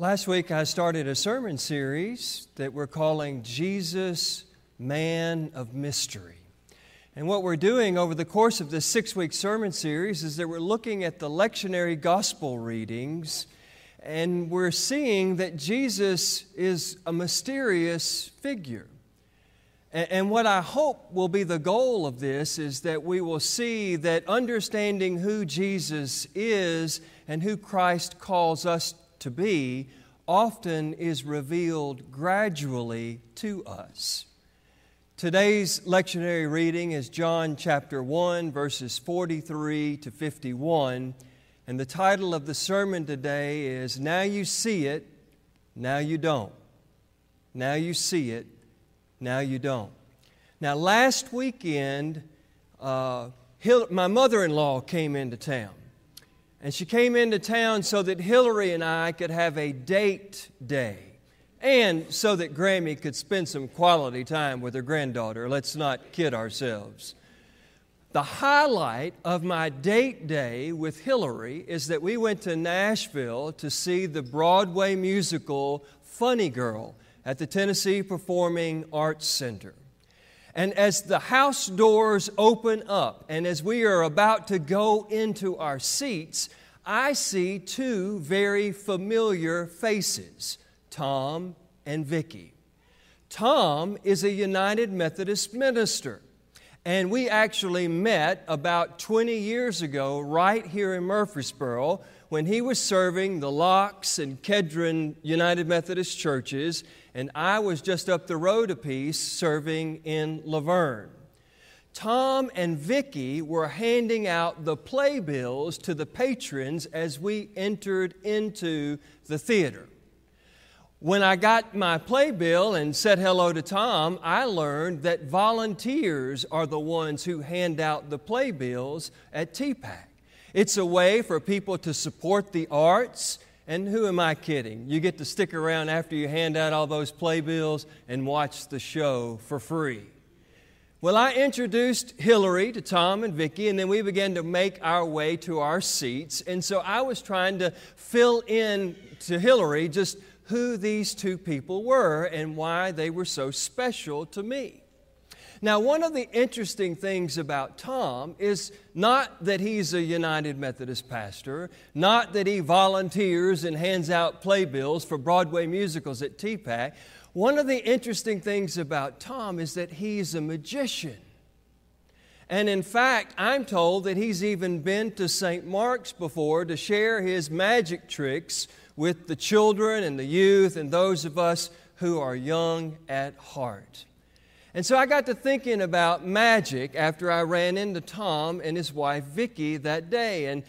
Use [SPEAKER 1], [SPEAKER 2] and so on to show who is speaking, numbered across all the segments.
[SPEAKER 1] Last week, I started a sermon series that we're calling Jesus, Man of Mystery. And what we're doing over the course of this six week sermon series is that we're looking at the lectionary gospel readings and we're seeing that Jesus is a mysterious figure. And what I hope will be the goal of this is that we will see that understanding who Jesus is and who Christ calls us to be often is revealed gradually to us. Today's lectionary reading is John chapter 1, verses 43 to 51. And the title of the sermon today is Now You See It, Now You Don't. Now You See It, Now You Don't. Now, last weekend, uh, my mother in law came into town. And she came into town so that Hillary and I could have a date day and so that Grammy could spend some quality time with her granddaughter. Let's not kid ourselves. The highlight of my date day with Hillary is that we went to Nashville to see the Broadway musical Funny Girl at the Tennessee Performing Arts Center. And as the house doors open up, and as we are about to go into our seats, I see two very familiar faces Tom and Vicki. Tom is a United Methodist minister. And we actually met about 20 years ago right here in Murfreesboro when he was serving the Locks and Kedron United Methodist churches and I was just up the road a piece serving in La Vergne. Tom and Vicki were handing out the playbills to the patrons as we entered into the theater. When I got my playbill and said hello to Tom, I learned that volunteers are the ones who hand out the playbills at TPAC. It's a way for people to support the arts and who am I kidding? You get to stick around after you hand out all those playbills and watch the show for free. Well, I introduced Hillary to Tom and Vicki, and then we began to make our way to our seats. And so I was trying to fill in to Hillary just who these two people were and why they were so special to me. Now, one of the interesting things about Tom is not that he's a United Methodist pastor, not that he volunteers and hands out playbills for Broadway musicals at TPAC. One of the interesting things about Tom is that he's a magician. And in fact, I'm told that he's even been to St. Mark's before to share his magic tricks with the children and the youth and those of us who are young at heart. And so I got to thinking about magic after I ran into Tom and his wife Vicki that day. And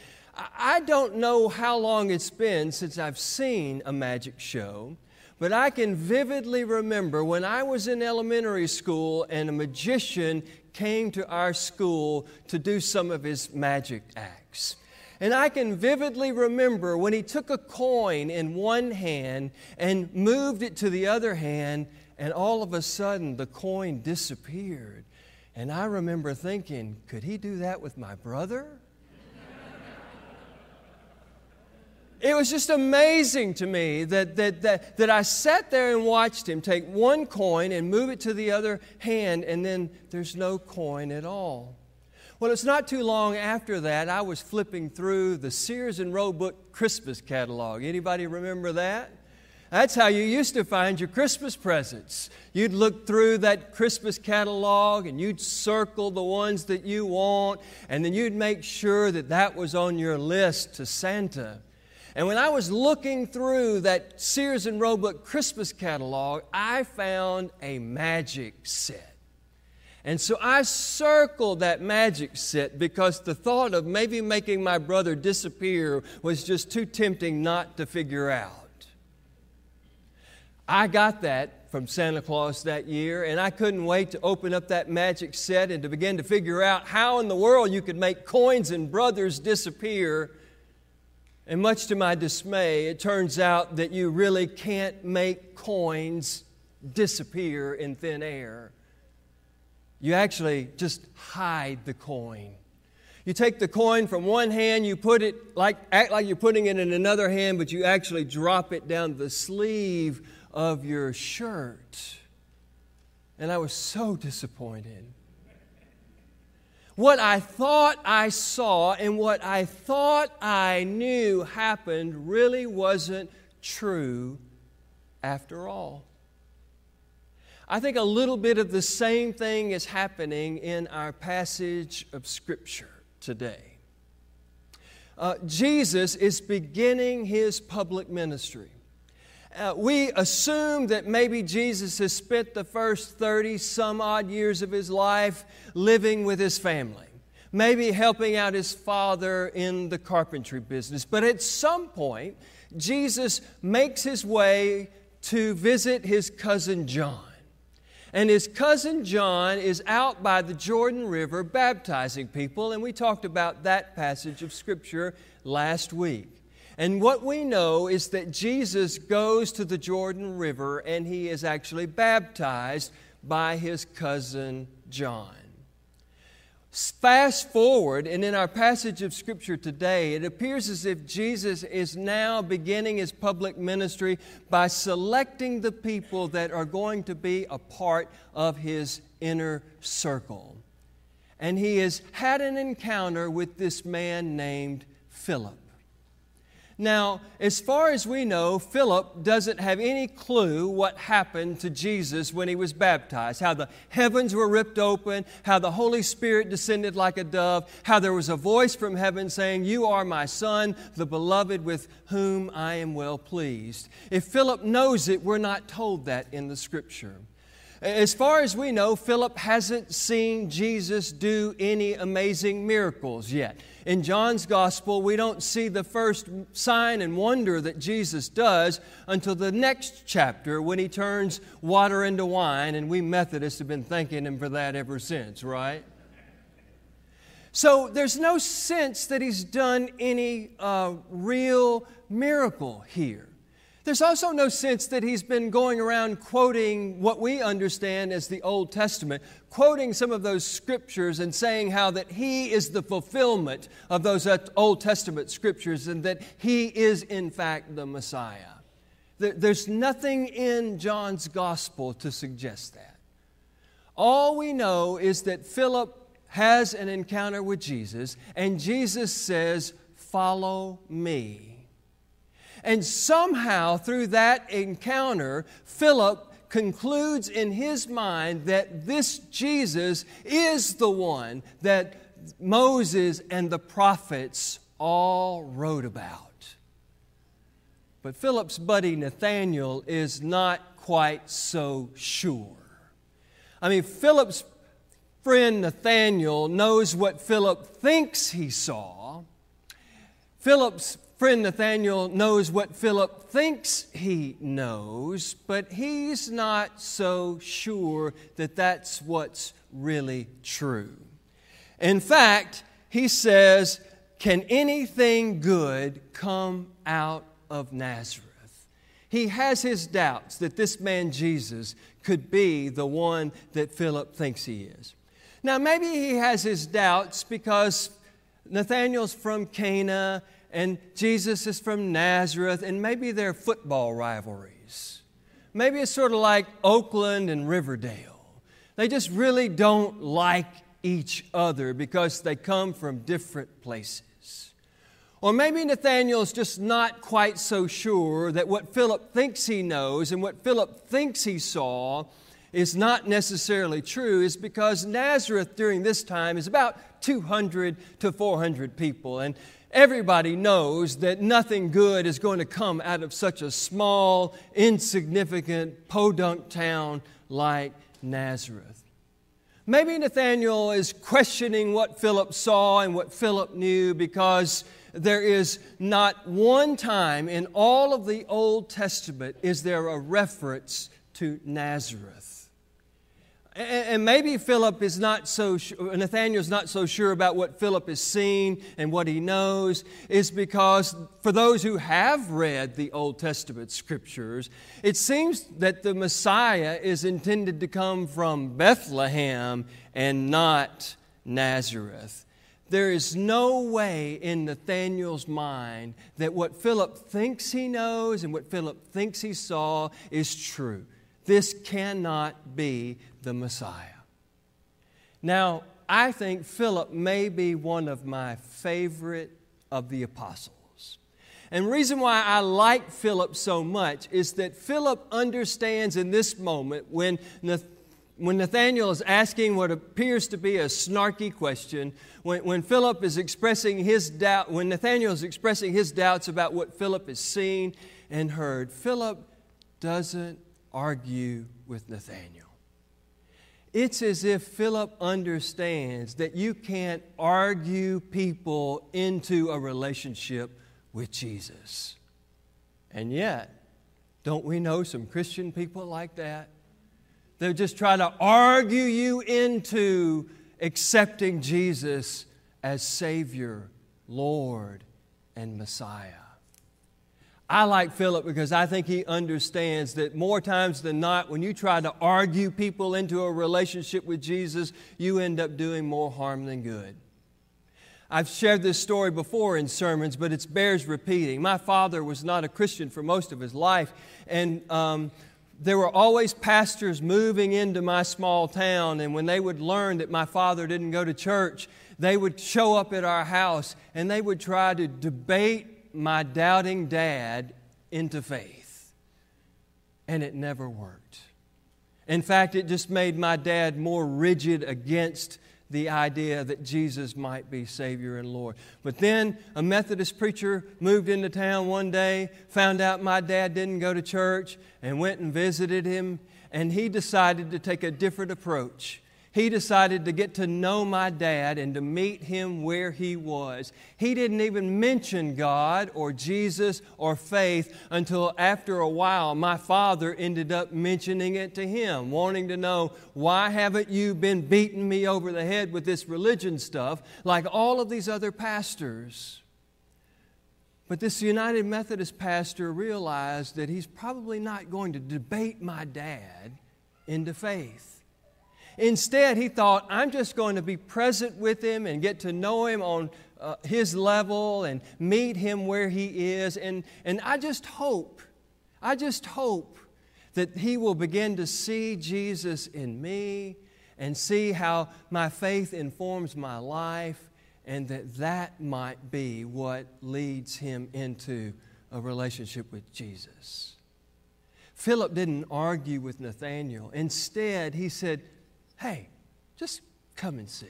[SPEAKER 1] I don't know how long it's been since I've seen a magic show, but I can vividly remember when I was in elementary school and a magician came to our school to do some of his magic acts. And I can vividly remember when he took a coin in one hand and moved it to the other hand and all of a sudden the coin disappeared. And I remember thinking, could he do that with my brother? it was just amazing to me that, that, that, that I sat there and watched him take one coin and move it to the other hand, and then there's no coin at all. Well, it's not too long after that I was flipping through the Sears and Roebuck Christmas catalog. Anybody remember that? That's how you used to find your Christmas presents. You'd look through that Christmas catalog and you'd circle the ones that you want, and then you'd make sure that that was on your list to Santa. And when I was looking through that Sears and Roebuck Christmas catalog, I found a magic set. And so I circled that magic set because the thought of maybe making my brother disappear was just too tempting not to figure out. I got that from Santa Claus that year, and I couldn't wait to open up that magic set and to begin to figure out how in the world you could make coins and brothers disappear. And much to my dismay, it turns out that you really can't make coins disappear in thin air. You actually just hide the coin. You take the coin from one hand, you put it like act like you're putting it in another hand, but you actually drop it down the sleeve of your shirt. And I was so disappointed. What I thought I saw and what I thought I knew happened really wasn't true after all. I think a little bit of the same thing is happening in our passage of Scripture today. Uh, Jesus is beginning his public ministry. Uh, we assume that maybe Jesus has spent the first 30 some odd years of his life living with his family, maybe helping out his father in the carpentry business. But at some point, Jesus makes his way to visit his cousin John. And his cousin John is out by the Jordan River baptizing people, and we talked about that passage of Scripture last week. And what we know is that Jesus goes to the Jordan River and he is actually baptized by his cousin John. Fast forward, and in our passage of Scripture today, it appears as if Jesus is now beginning his public ministry by selecting the people that are going to be a part of his inner circle. And he has had an encounter with this man named Philip. Now, as far as we know, Philip doesn't have any clue what happened to Jesus when he was baptized how the heavens were ripped open, how the Holy Spirit descended like a dove, how there was a voice from heaven saying, You are my Son, the beloved with whom I am well pleased. If Philip knows it, we're not told that in the scripture. As far as we know, Philip hasn't seen Jesus do any amazing miracles yet. In John's gospel, we don't see the first sign and wonder that Jesus does until the next chapter when he turns water into wine, and we Methodists have been thanking him for that ever since, right? So there's no sense that he's done any uh, real miracle here. There's also no sense that he's been going around quoting what we understand as the Old Testament, quoting some of those scriptures and saying how that he is the fulfillment of those Old Testament scriptures and that he is, in fact, the Messiah. There's nothing in John's gospel to suggest that. All we know is that Philip has an encounter with Jesus, and Jesus says, Follow me. And somehow, through that encounter, Philip concludes in his mind that this Jesus is the one that Moses and the prophets all wrote about. But Philip's buddy Nathanael is not quite so sure. I mean, Philip's friend Nathanael knows what Philip thinks he saw. Philip's friend Nathanael knows what Philip thinks he knows, but he's not so sure that that's what's really true. In fact, he says, Can anything good come out of Nazareth? He has his doubts that this man Jesus could be the one that Philip thinks he is. Now, maybe he has his doubts because Nathanael's from Cana and Jesus is from Nazareth, and maybe they're football rivalries. Maybe it's sort of like Oakland and Riverdale. They just really don't like each other because they come from different places. Or maybe Nathanael's just not quite so sure that what Philip thinks he knows and what Philip thinks he saw is not necessarily true, is because Nazareth during this time is about 200 to 400 people. And Everybody knows that nothing good is going to come out of such a small, insignificant, podunk town like Nazareth. Maybe Nathanael is questioning what Philip saw and what Philip knew because there is not one time in all of the Old Testament is there a reference to Nazareth. And maybe Philip is not so, Nathanael's not so sure about what Philip has seen and what he knows, is because for those who have read the Old Testament scriptures, it seems that the Messiah is intended to come from Bethlehem and not Nazareth. There is no way in Nathanael's mind that what Philip thinks he knows and what Philip thinks he saw is true. This cannot be the Messiah. Now, I think Philip may be one of my favorite of the apostles. And reason why I like Philip so much is that Philip understands in this moment when Nathanael when Nathanael is asking what appears to be a snarky question, when, when Philip is expressing his doubt, when Nathanael is expressing his doubts about what Philip has seen and heard, Philip doesn't argue with Nathanael. It's as if Philip understands that you can't argue people into a relationship with Jesus. And yet, don't we know some Christian people like that? They'll just try to argue you into accepting Jesus as Savior, Lord, and Messiah. I like Philip because I think he understands that more times than not, when you try to argue people into a relationship with Jesus, you end up doing more harm than good. I've shared this story before in sermons, but it bears repeating. My father was not a Christian for most of his life, and um, there were always pastors moving into my small town, and when they would learn that my father didn't go to church, they would show up at our house and they would try to debate my doubting dad into faith. And it never worked. In fact, it just made my dad more rigid against the idea that Jesus might be Savior and Lord. But then a Methodist preacher moved into town one day, found out my dad didn't go to church, and went and visited him, and he decided to take a different approach he decided to get to know my dad and to meet him where he was. He didn't even mention God or Jesus or faith until after a while my father ended up mentioning it to him, wanting to know, why haven't you been beating me over the head with this religion stuff like all of these other pastors? But this United Methodist pastor realized that he's probably not going to debate my dad into faith. Instead, he thought, I'm just going to be present with him and get to know him on uh, his level and meet him where he is. And, and I just hope, I just hope that he will begin to see Jesus in me and see how my faith informs my life and that that might be what leads him into a relationship with Jesus. Philip didn't argue with Nathanael. Instead, he said, hey, just come and see.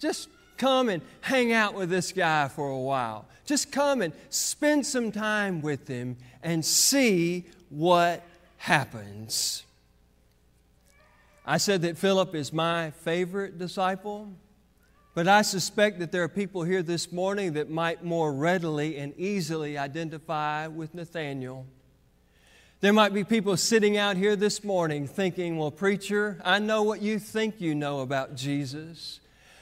[SPEAKER 1] Just come and hang out with this guy for a while. Just come and spend some time with him and see what happens. I said that Philip is my favorite disciple, but I suspect that there are people here this morning that might more readily and easily identify with Nathanael. There might be people sitting out here this morning thinking, well, preacher, I know what you think you know about Jesus.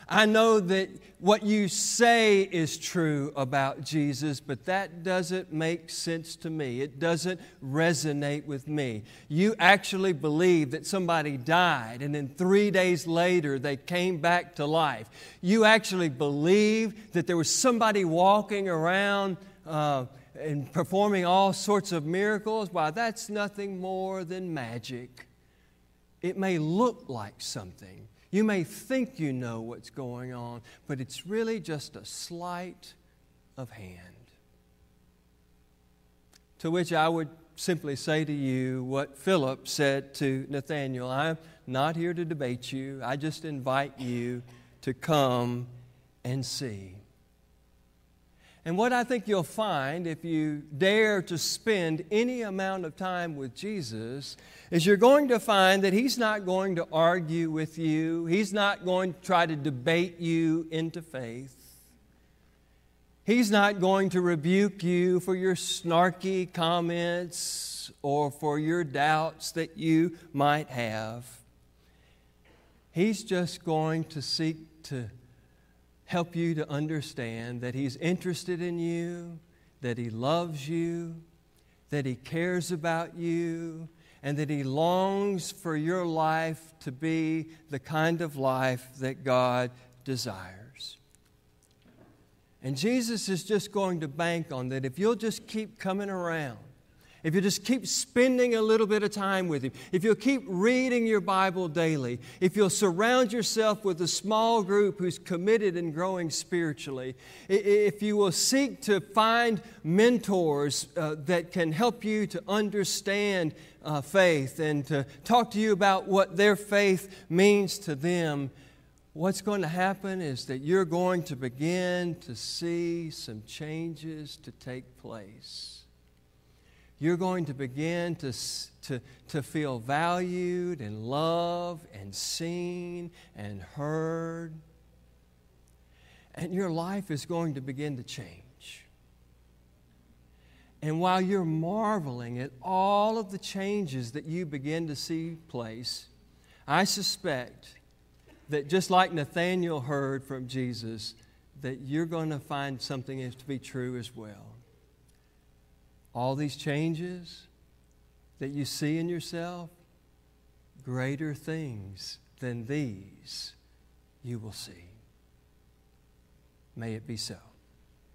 [SPEAKER 1] I know that what you say is true about Jesus, but that doesn't make sense to me. It doesn't resonate with me. You actually believe that somebody died and then three days later they came back to life. You actually believe that there was somebody walking around. Uh, and performing all sorts of miracles, why, that's nothing more than magic. It may look like something. You may think you know what's going on, but it's really just a sleight of hand. To which I would simply say to you what Philip said to Nathanael I'm not here to debate you, I just invite you to come and see. And what I think you'll find if you dare to spend any amount of time with Jesus is you're going to find that He's not going to argue with you, He's not going to try to debate you into faith. He's not going to rebuke you for your snarky comments or for your doubts that you might have. He's just going to seek to help you to understand that He's interested in you, that He loves you, that He cares about you, and that He longs for your life to be the kind of life that God desires. And Jesus is just going to bank on that if you'll just keep coming around, if you just keep spending a little bit of time with Him, if you'll keep reading your Bible daily, if you'll surround yourself with a small group who's committed and growing spiritually, if you will seek to find mentors uh, that can help you to understand uh, faith and to talk to you about what their faith means to them, what's going to happen is that you're going to begin to see some changes to take place you're going to begin to, to, to feel valued and loved and seen and heard. And your life is going to begin to change. And while you're marveling at all of the changes that you begin to see place, I suspect that just like Nathanael heard from Jesus, that you're going to find something to be true as well all these changes that you see in yourself, greater things than these you will see. May it be so.